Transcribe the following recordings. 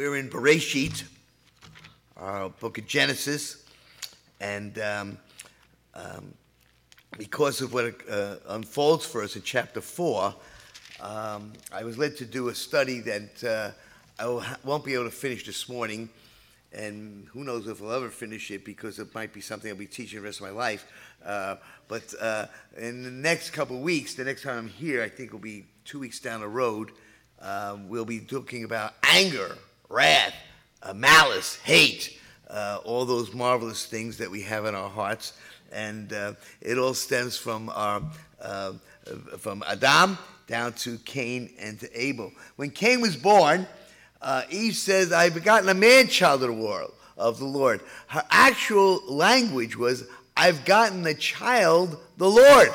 we're in Bereshit, our book of Genesis, and um, um, because of what uh, unfolds for us in chapter 4, um, I was led to do a study that uh, I won't be able to finish this morning, and who knows if I'll ever finish it because it might be something I'll be teaching the rest of my life. Uh, but uh, in the next couple of weeks, the next time I'm here, I think it'll be two weeks down the road, um, we'll be talking about anger, wrath, uh, malice, hate, uh, all those marvelous things that we have in our hearts. And uh, it all stems from, our, uh, from Adam down to Cain and to Abel. When Cain was born, uh, Eve says, I've begotten a man child of the world, of the Lord. Her actual language was, I've gotten the child, the Lord.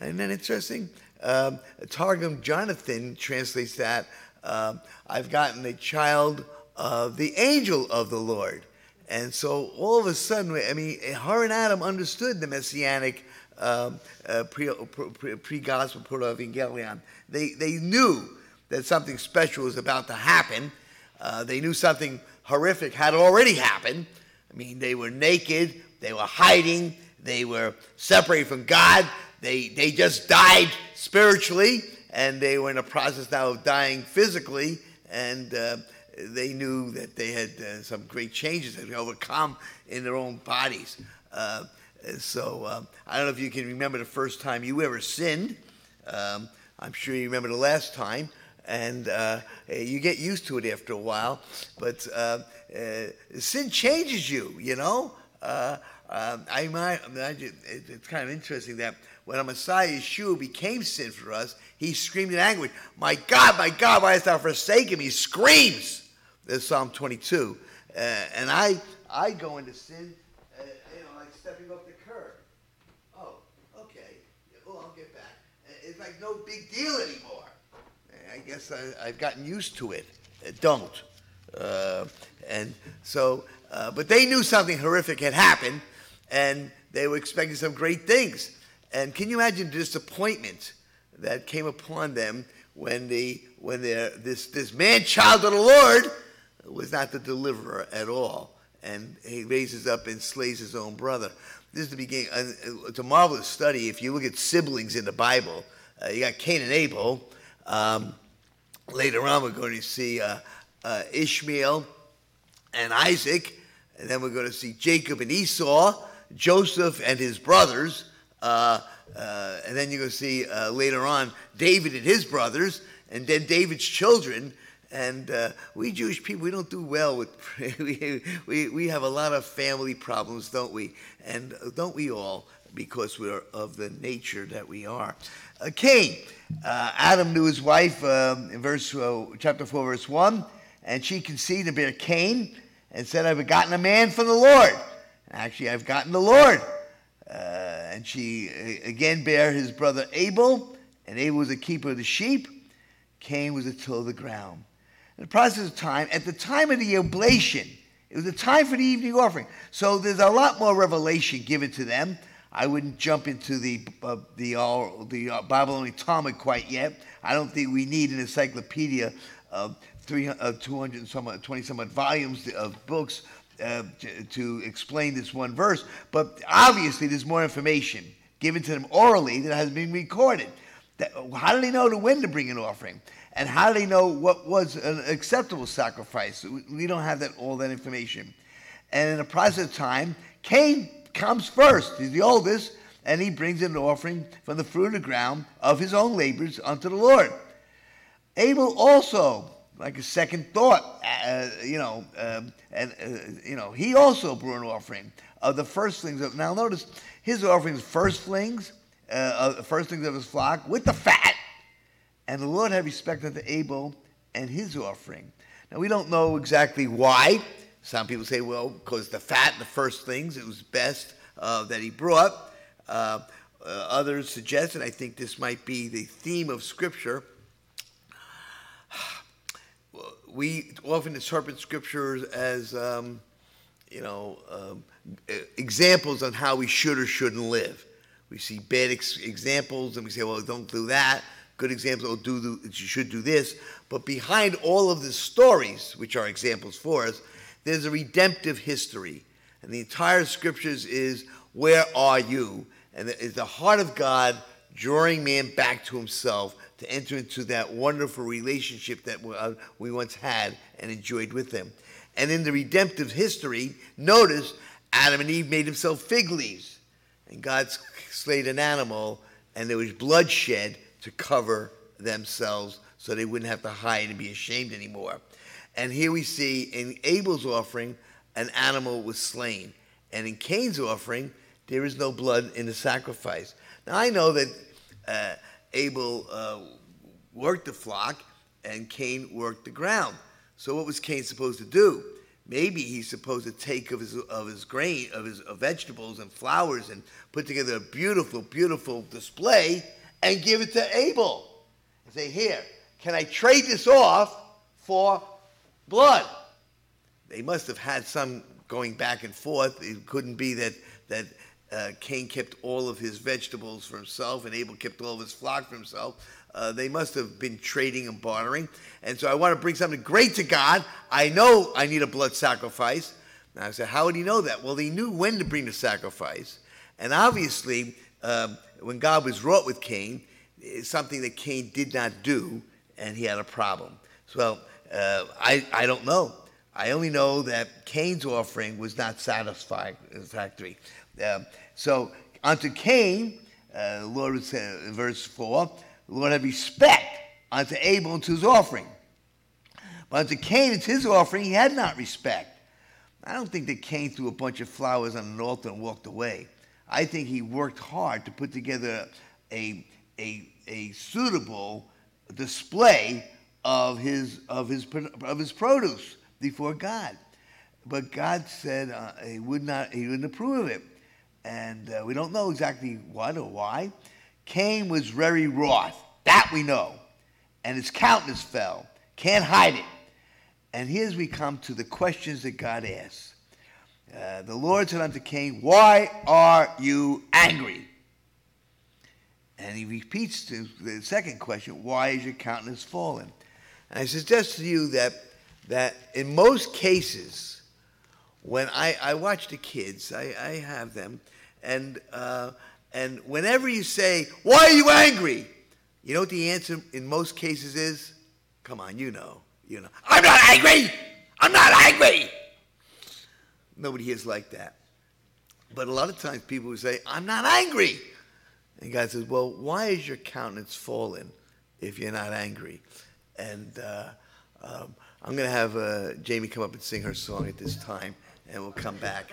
Isn't that interesting? Um, Targum Jonathan translates that um, I've gotten a child of the angel of the Lord. And so all of a sudden, I mean, her and Adam understood the messianic um, uh, pre gospel proto evangelion. They, they knew that something special was about to happen. Uh, they knew something horrific had already happened. I mean, they were naked, they were hiding, they were separated from God, they, they just died spiritually, and they were in a process now of dying physically, and uh, they knew that they had uh, some great changes that they overcome in their own bodies. Uh, so um, I don't know if you can remember the first time you ever sinned. Um, I'm sure you remember the last time, and uh, you get used to it after a while. But uh, uh, sin changes you, you know. Uh, um, I imagine it's kind of interesting that when our Messiah Yeshua became sin for us, he screamed in anguish, My God, my God, why hast thou forsaken me? He screams. There's Psalm 22. Uh, and I, I go into sin, uh, you know, like stepping off the curb. Oh, okay. Well, I'll get back. Uh, it's like no big deal anymore. I guess I, have gotten used to it. Uh, don't. Uh, and so, uh, but they knew something horrific had happened, and they were expecting some great things. And can you imagine the disappointment that came upon them when the when their, this this man child of the Lord was not the deliverer at all, and he raises up and slays his own brother. This is the beginning. It's a marvelous study. If you look at siblings in the Bible, uh, you got Cain and Abel. Um, later on, we're going to see uh, uh, Ishmael and Isaac, and then we're going to see Jacob and Esau, Joseph and his brothers. Uh, uh, and then going to see uh, later on David and his brothers, and then David's children. And uh, we Jewish people, we don't do well with, we, we, we have a lot of family problems, don't we? And don't we all? Because we're of the nature that we are. Uh, Cain, Adam knew his wife um, in verse, chapter 4, verse 1, and she conceived and bare Cain and said, I've gotten a man from the Lord. Actually, I've gotten the Lord. Uh, and she again bare his brother Abel, and Abel was a keeper of the sheep. Cain was a tiller of the ground. In the process of time, at the time of the oblation, it was the time for the evening offering. So there's a lot more revelation given to them. I wouldn't jump into the uh, the uh, the uh, Babylonian Talmud quite yet. I don't think we need an encyclopedia of three, uh, 200 some, 20 some volumes of books uh, to, to explain this one verse, but obviously there's more information given to them orally that has been recorded. That, how do they know to when to bring an offering? And how do they know what was an acceptable sacrifice? We don't have that all that information. And in the process of time, Cain comes first. He's the oldest, and he brings an offering from the fruit of the ground of his own labors unto the Lord. Abel also like a second thought, uh, you know, um, and uh, you know, he also brought an offering of the firstlings. Of, now notice his offerings, firstlings, uh, firstlings of his flock with the fat, and the Lord had respect unto Abel and his offering. Now we don't know exactly why. Some people say, well, because the fat, and the firstlings, it was best uh, that he brought. Uh, uh, others suggest, and I think this might be the theme of Scripture we often interpret scriptures as, um, you know, um, examples on how we should or shouldn't live. We see bad ex- examples and we say, well, don't do that good examples. Oh, do the, you should do this. But behind all of the stories, which are examples for us, there's a redemptive history, and the entire scriptures is where are you? And it is the heart of God drawing man back to Himself to enter into that wonderful relationship that uh, we once had and enjoyed with them. And in the redemptive history, notice Adam and Eve made themselves fig leaves, and God slayed an animal, and there was bloodshed to cover themselves so they wouldn't have to hide and be ashamed anymore. And here we see in Abel's offering, an animal was slain. And in Cain's offering, there is no blood in the sacrifice. Now, I know that uh, Abel uh, worked the flock and Cain worked the ground. So, what was Cain supposed to do? Maybe he's supposed to take of his, of his grain, of his of vegetables and flowers and put together a beautiful, beautiful display and give it to Abel. And say, Here, can I trade this off for blood? They must have had some going back and forth. It couldn't be that, that uh, Cain kept all of his vegetables for himself and Abel kept all of his flock for himself. Uh, they must have been trading and bartering. And so I want to bring something great to God. I know I need a blood sacrifice. And I said, How would he know that? Well, he knew when to bring the sacrifice. And obviously, um, when God was wrought with Cain, it's something that Cain did not do, and he had a problem. So uh, I, I don't know. I only know that Cain's offering was not satisfactory. Um, so unto Cain, uh, Lord was uh, verse 4, the Lord had respect unto Abel and to his offering. But unto Cain and his offering he had not respect. I don't think that Cain threw a bunch of flowers on an altar and walked away. I think he worked hard to put together a, a, a suitable display of his, of, his, of his produce before God. But God said uh, he would not, he wouldn't approve of it. And uh, we don't know exactly what or why. Cain was very wroth. That we know. And his countenance fell. Can't hide it. And here's we come to the questions that God asks. Uh, the Lord said unto Cain, Why are you angry? And he repeats the, the second question, Why is your countenance fallen? And I suggest to you that, that in most cases, when I, I watch the kids, I, I have them, and, uh, and whenever you say, Why are you angry? You know what the answer in most cases is? Come on, you know. You know. I'm not angry! I'm not angry! Nobody is like that. But a lot of times people will say, I'm not angry. And God says, Well, why is your countenance fallen if you're not angry? And uh, um, I'm going to have uh, Jamie come up and sing her song at this time, and we'll come back.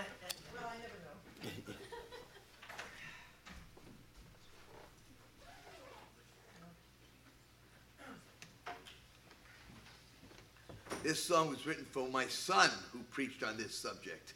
This song was written for my son who preached on this subject.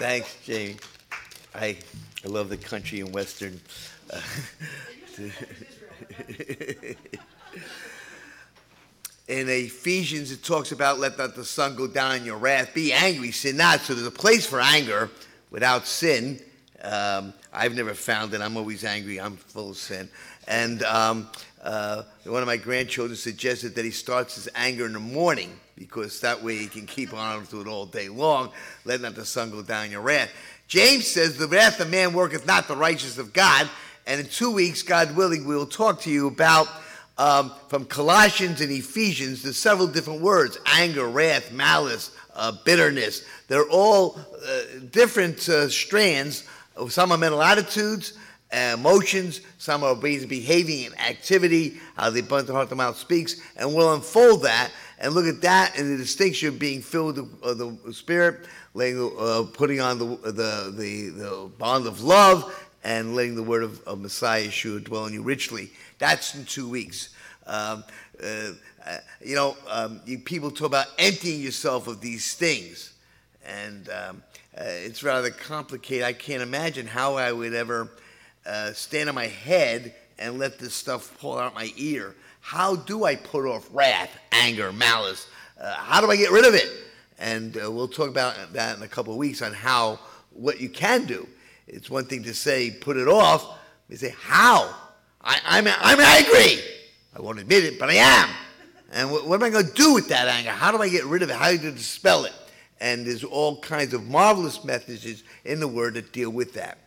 Thanks, Jamie. I, I love the country and western. uh, in Ephesians, it talks about let not the sun go down in your wrath. Be angry, sin not. So there's a place for anger without sin. Um, I've never found it. I'm always angry. I'm full of sin. And um, uh, one of my grandchildren suggested that he starts his anger in the morning because that way he can keep on through it all day long. Let not the sun go down your wrath. James says, The wrath of man worketh not the righteousness of God. And in two weeks, God willing, we will talk to you about um, from Colossians and Ephesians, there's several different words anger, wrath, malice, uh, bitterness. They're all uh, different uh, strands. Some are mental attitudes, emotions, some are behaving and activity, how the abundant heart the mouth speaks, and we'll unfold that and look at that and the distinction of being filled with the, the Spirit, laying, uh, putting on the, the, the, the bond of love, and letting the word of, of Messiah Yeshua dwell in you richly. That's in two weeks. Um, uh, uh, you know, um, you, people talk about emptying yourself of these things, and um, uh, it's rather complicated. I can't imagine how I would ever uh, stand on my head and let this stuff pull out my ear. How do I put off wrath, anger, malice? Uh, how do I get rid of it? And uh, we'll talk about that in a couple of weeks on how what you can do. It's one thing to say put it off. You say how? I, I'm, I'm angry. I won't admit it, but I am. And what, what am I going to do with that anger? How do I get rid of it? How do I dispel it? And there's all kinds of marvelous messages in the Word that deal with that.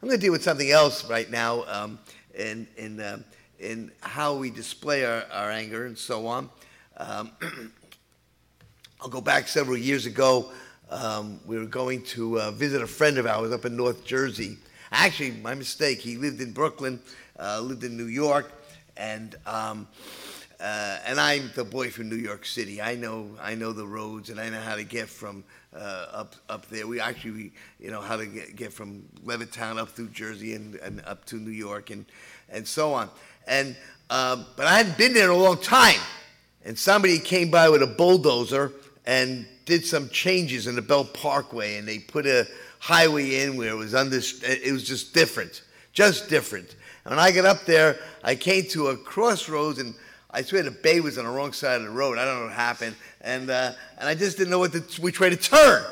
I'm going to deal with something else right now um, in, in, uh, in how we display our, our anger and so on. Um, I'll go back several years ago. Um, we were going to uh, visit a friend of ours up in North Jersey. Actually, my mistake. He lived in Brooklyn, uh, lived in New York, and um, uh, and I'm the boy from New York City. I know I know the roads, and I know how to get from uh, up up there. We actually, we, you know, how to get, get from Levittown up through Jersey and, and up to New York, and and so on. And um, but I hadn't been there in a long time, and somebody came by with a bulldozer and did some changes in the Belt Parkway, and they put a highway in where it was under. It was just different, just different. And when I got up there, I came to a crossroads, and I swear the bay was on the wrong side of the road. I don't know what happened, and uh, and I just didn't know what to, which way to turn.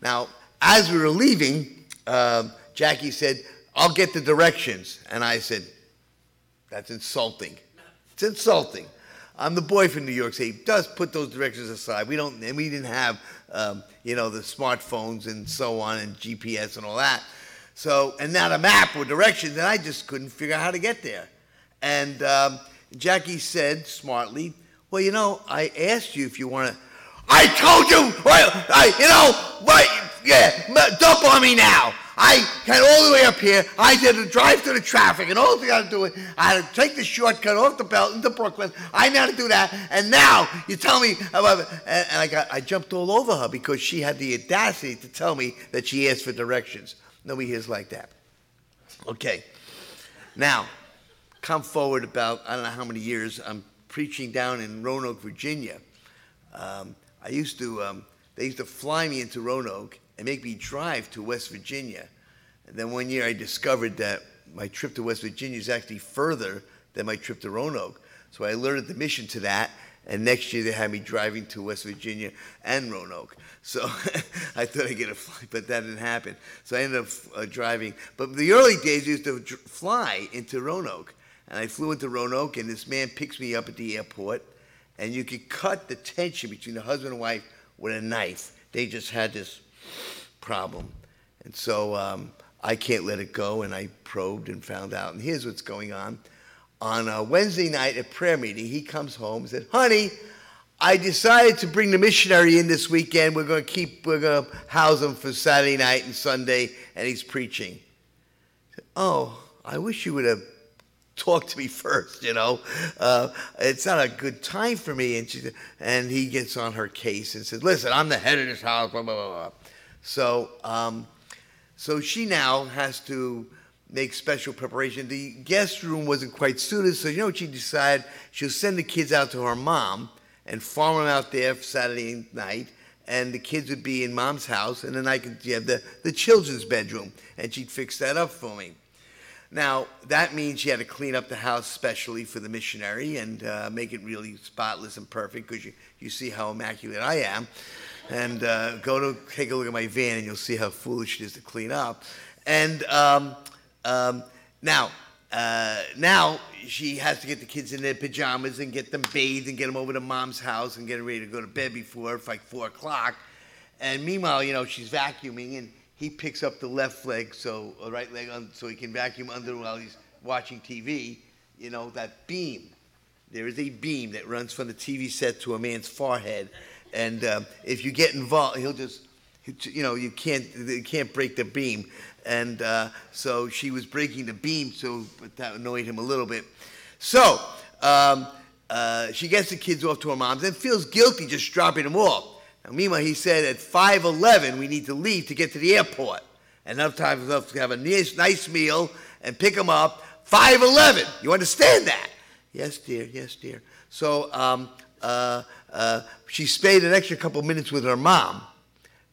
Now, as we were leaving, um, Jackie said, "I'll get the directions," and I said, "That's insulting. It's insulting." I'm the boy from New York City. Does put those directions aside. We don't, and we didn't have, um, you know, the smartphones and so on, and GPS and all that. So, and not a map or directions, and I just couldn't figure out how to get there. And um, Jackie said smartly, "Well, you know, I asked you if you want to." I told you, well, I, you know, right, yeah, dump on me now. I got all the way up here. I did a drive through the traffic, and all I had to do is I had to take the shortcut off the belt into Brooklyn. I know how to do that, and now you tell me about it. And, and I got I jumped all over her because she had the audacity to tell me that she asked for directions. Nobody hears like that. Okay. Now, come forward about, I don't know how many years, I'm preaching down in Roanoke, Virginia. Um, I used to, um, they used to fly me into Roanoke and make me drive to West Virginia. And then one year I discovered that my trip to West Virginia is actually further than my trip to Roanoke. So I alerted the mission to that and next year they had me driving to West Virginia and Roanoke. So I thought I'd get a flight, but that didn't happen. So I ended up uh, driving. But the early days, I used to dr- fly into Roanoke. And I flew into Roanoke, and this man picks me up at the airport. And you could cut the tension between the husband and wife with a knife. They just had this problem. And so um, I can't let it go, and I probed and found out. And here's what's going on on a Wednesday night at prayer meeting, he comes home and said, Honey, I decided to bring the missionary in this weekend. We're going to keep, we're going to house him for Saturday night and Sunday, and he's preaching. Said, oh, I wish you would have talked to me first, you know. Uh, it's not a good time for me. And, she, and he gets on her case and says, Listen, I'm the head of this house, blah, blah, blah, blah. So, um, so she now has to make special preparation. The guest room wasn't quite suited, so you know what she decided? She'll send the kids out to her mom and farm them out there for Saturday night and the kids would be in mom's house, and then I could have the, the children's bedroom, and she'd fix that up for me. Now, that means she had to clean up the house specially for the missionary and uh, make it really spotless and perfect because you, you see how immaculate I am. And uh, go to take a look at my van and you'll see how foolish it is to clean up. And um, um, now, uh, now she has to get the kids in their pajamas and get them bathed and get them over to mom's house and get them ready to go to bed before like four o'clock. And meanwhile, you know, she's vacuuming and he picks up the left leg, so uh, right leg, so he can vacuum under while he's watching TV. You know that beam. There is a beam that runs from the TV set to a man's forehead, and um, if you get involved, he'll just, you know, you can't, you can't break the beam. And uh, so she was breaking the beam, so that annoyed him a little bit. So um, uh, she gets the kids off to her mom's and feels guilty just dropping them off. Now, meanwhile, he said at 5:11 we need to leave to get to the airport. Enough time enough to have a nice, nice meal and pick them up. 5:11. You understand that? Yes, dear. Yes, dear. So um, uh, uh, she stayed an extra couple minutes with her mom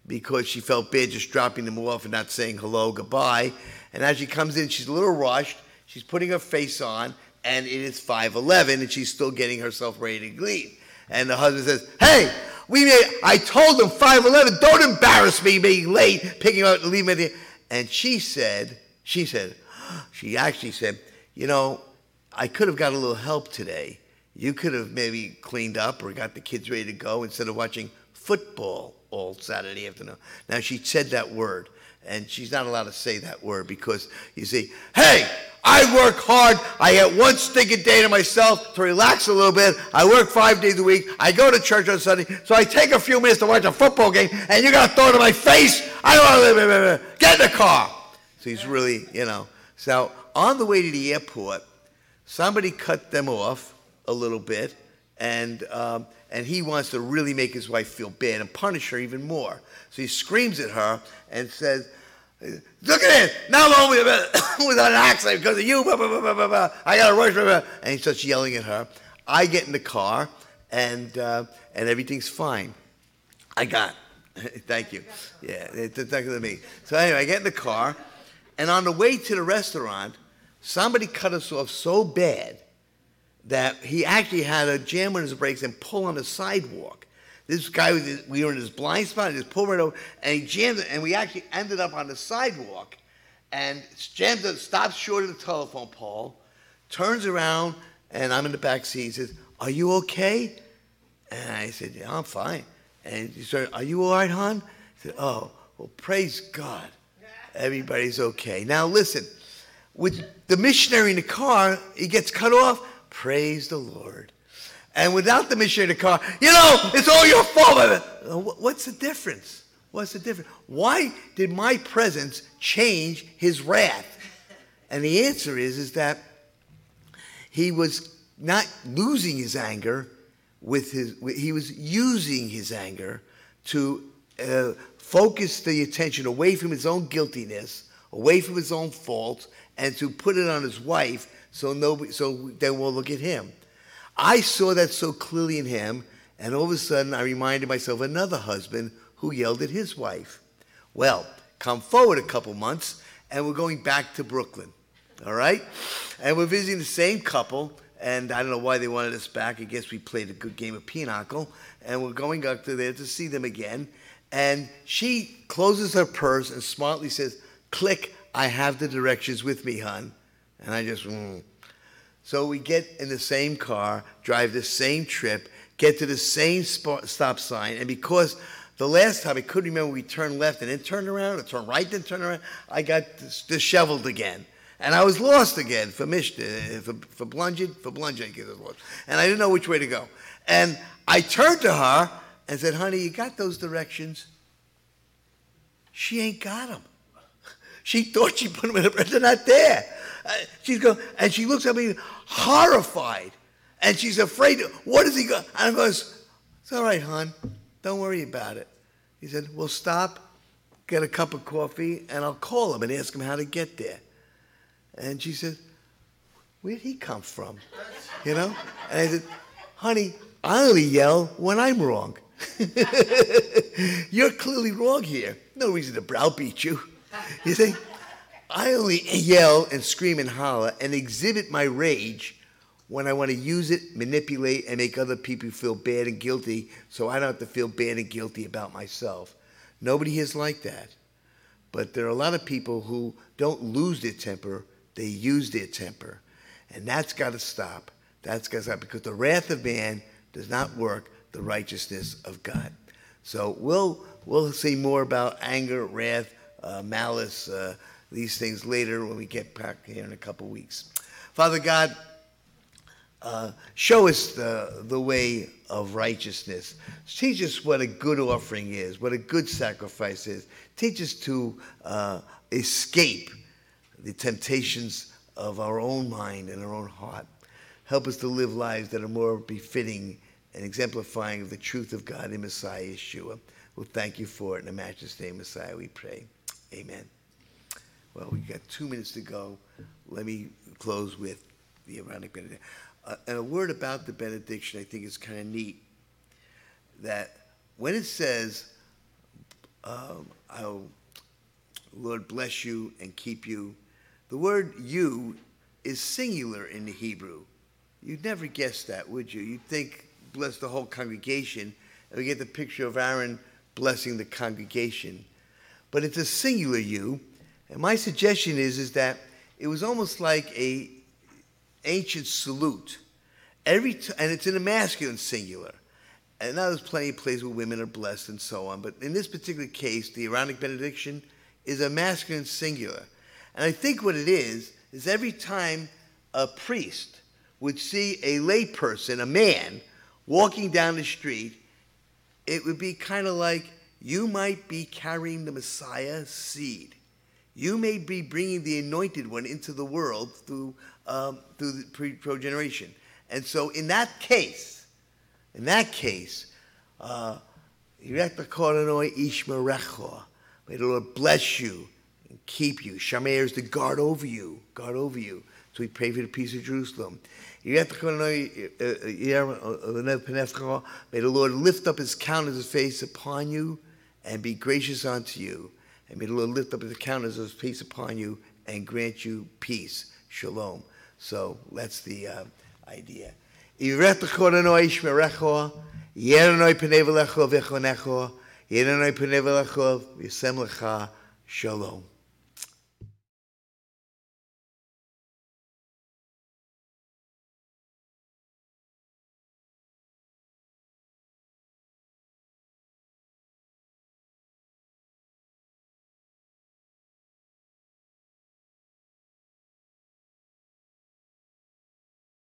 because she felt bad just dropping them off and not saying hello, goodbye. And as she comes in, she's a little rushed. She's putting her face on, and it is 5:11, and she's still getting herself ready to leave. And the husband says, "Hey, we made, I told them 511, don't embarrass me being late, picking up and leaving it. And she said, she said, she actually said, you know, I could have got a little help today. You could have maybe cleaned up or got the kids ready to go instead of watching football all Saturday afternoon. Now, she said that word, and she's not allowed to say that word because you see, hey, I work hard. I get one stinking day to myself to relax a little bit. I work five days a week. I go to church on Sunday. So I take a few minutes to watch a football game, and you're going to throw it in my face? I don't want to. Get in the car. So he's really, you know. So on the way to the airport, somebody cut them off a little bit, and, um, and he wants to really make his wife feel bad and punish her even more. So he screams at her and says, Look at it. Now I'm with, with an accident because of you. Blah, blah, blah, blah, blah. I got a rush. Blah, blah. And he starts yelling at her. I get in the car, and, uh, and everything's fine. I got. Thank you. Yeah, it's exactly to me. So anyway, I get in the car, and on the way to the restaurant, somebody cut us off so bad that he actually had to jam on his brakes and pull on the sidewalk. This guy, was, we were in his blind spot, and just pulled right over, and he jammed it, and we actually ended up on the sidewalk, and jams it, stops short of the telephone pole, turns around, and I'm in the back seat. He says, "Are you okay?" And I said, "Yeah, I'm fine." And he said, "Are you all right, hon?" I said, "Oh, well, praise God, everybody's okay." Now listen, with the missionary in the car, he gets cut off. Praise the Lord. And without the the car, you know, it's all your fault. Uh, what's the difference? What's the difference? Why did my presence change his wrath? And the answer is, is that he was not losing his anger with his, he was using his anger to uh, focus the attention away from his own guiltiness, away from his own faults, and to put it on his wife so nobody, so they won't look at him. I saw that so clearly in him, and all of a sudden I reminded myself of another husband who yelled at his wife. Well, come forward a couple months, and we're going back to Brooklyn. All right? And we're visiting the same couple, and I don't know why they wanted us back. I guess we played a good game of pinochle, and we're going up to there to see them again. And she closes her purse and smartly says, Click, I have the directions with me, hon. And I just, mm, so we get in the same car, drive the same trip, get to the same stop sign, and because the last time I couldn't remember we turned left and then turned around, or turned right then turned around, I got disheveled again. And I was lost again for Mishta, uh, for, for Blunged, for Blunged, I was lost. And I didn't know which way to go. And I turned to her and said, honey, you got those directions? She ain't got them. She thought she put them in the, they're not there. Uh, she's going, and she looks at me horrified. And she's afraid. What is he going? And I goes, it's all right, hon. Don't worry about it. He said, we'll stop, get a cup of coffee, and I'll call him and ask him how to get there. And she said, where'd he come from? You know? And I said, honey, I only yell when I'm wrong. You're clearly wrong here. No reason to browbeat you. You see? I only yell and scream and holler and exhibit my rage when I want to use it, manipulate, and make other people feel bad and guilty so I don't have to feel bad and guilty about myself. Nobody is like that. But there are a lot of people who don't lose their temper, they use their temper. And that's got to stop. That's got to stop because the wrath of man does not work the righteousness of God. So we'll, we'll see more about anger, wrath, uh, malice, uh, these things later when we get back here in a couple weeks. Father God, uh, show us the, the way of righteousness. Teach us what a good offering is, what a good sacrifice is. Teach us to uh, escape the temptations of our own mind and our own heart. Help us to live lives that are more befitting and exemplifying of the truth of God in Messiah Yeshua. We'll thank you for it. In the Master's name, Messiah, we pray. Amen. Well, we've got two minutes to go. Let me close with the Aaronic benediction. Uh, and a word about the benediction I think is kind of neat. That when it says, um, I'll, Lord bless you and keep you, the word you is singular in the Hebrew. You'd never guess that, would you? You'd think bless the whole congregation, and we get the picture of Aaron blessing the congregation. But it's a singular you, and my suggestion is, is that it was almost like a ancient salute. Every t- and it's in a masculine singular. And now there's plenty of places where women are blessed and so on. But in this particular case, the Aaronic benediction is a masculine singular. And I think what it is, is every time a priest would see a layperson, a man, walking down the street, it would be kind of like you might be carrying the Messiah's seed. You may be bringing the anointed one into the world through, um, through the pre- progeneration. And so, in that case, in that case, uh, may the Lord bless you and keep you. Shameir is to guard over you, guard over you. So we pray for the peace of Jerusalem. May the Lord lift up his countenance, face upon you, and be gracious unto you. And may the Lord lift up his countenance, of face upon you, and grant you peace. Shalom. So that's the uh, idea. Shalom.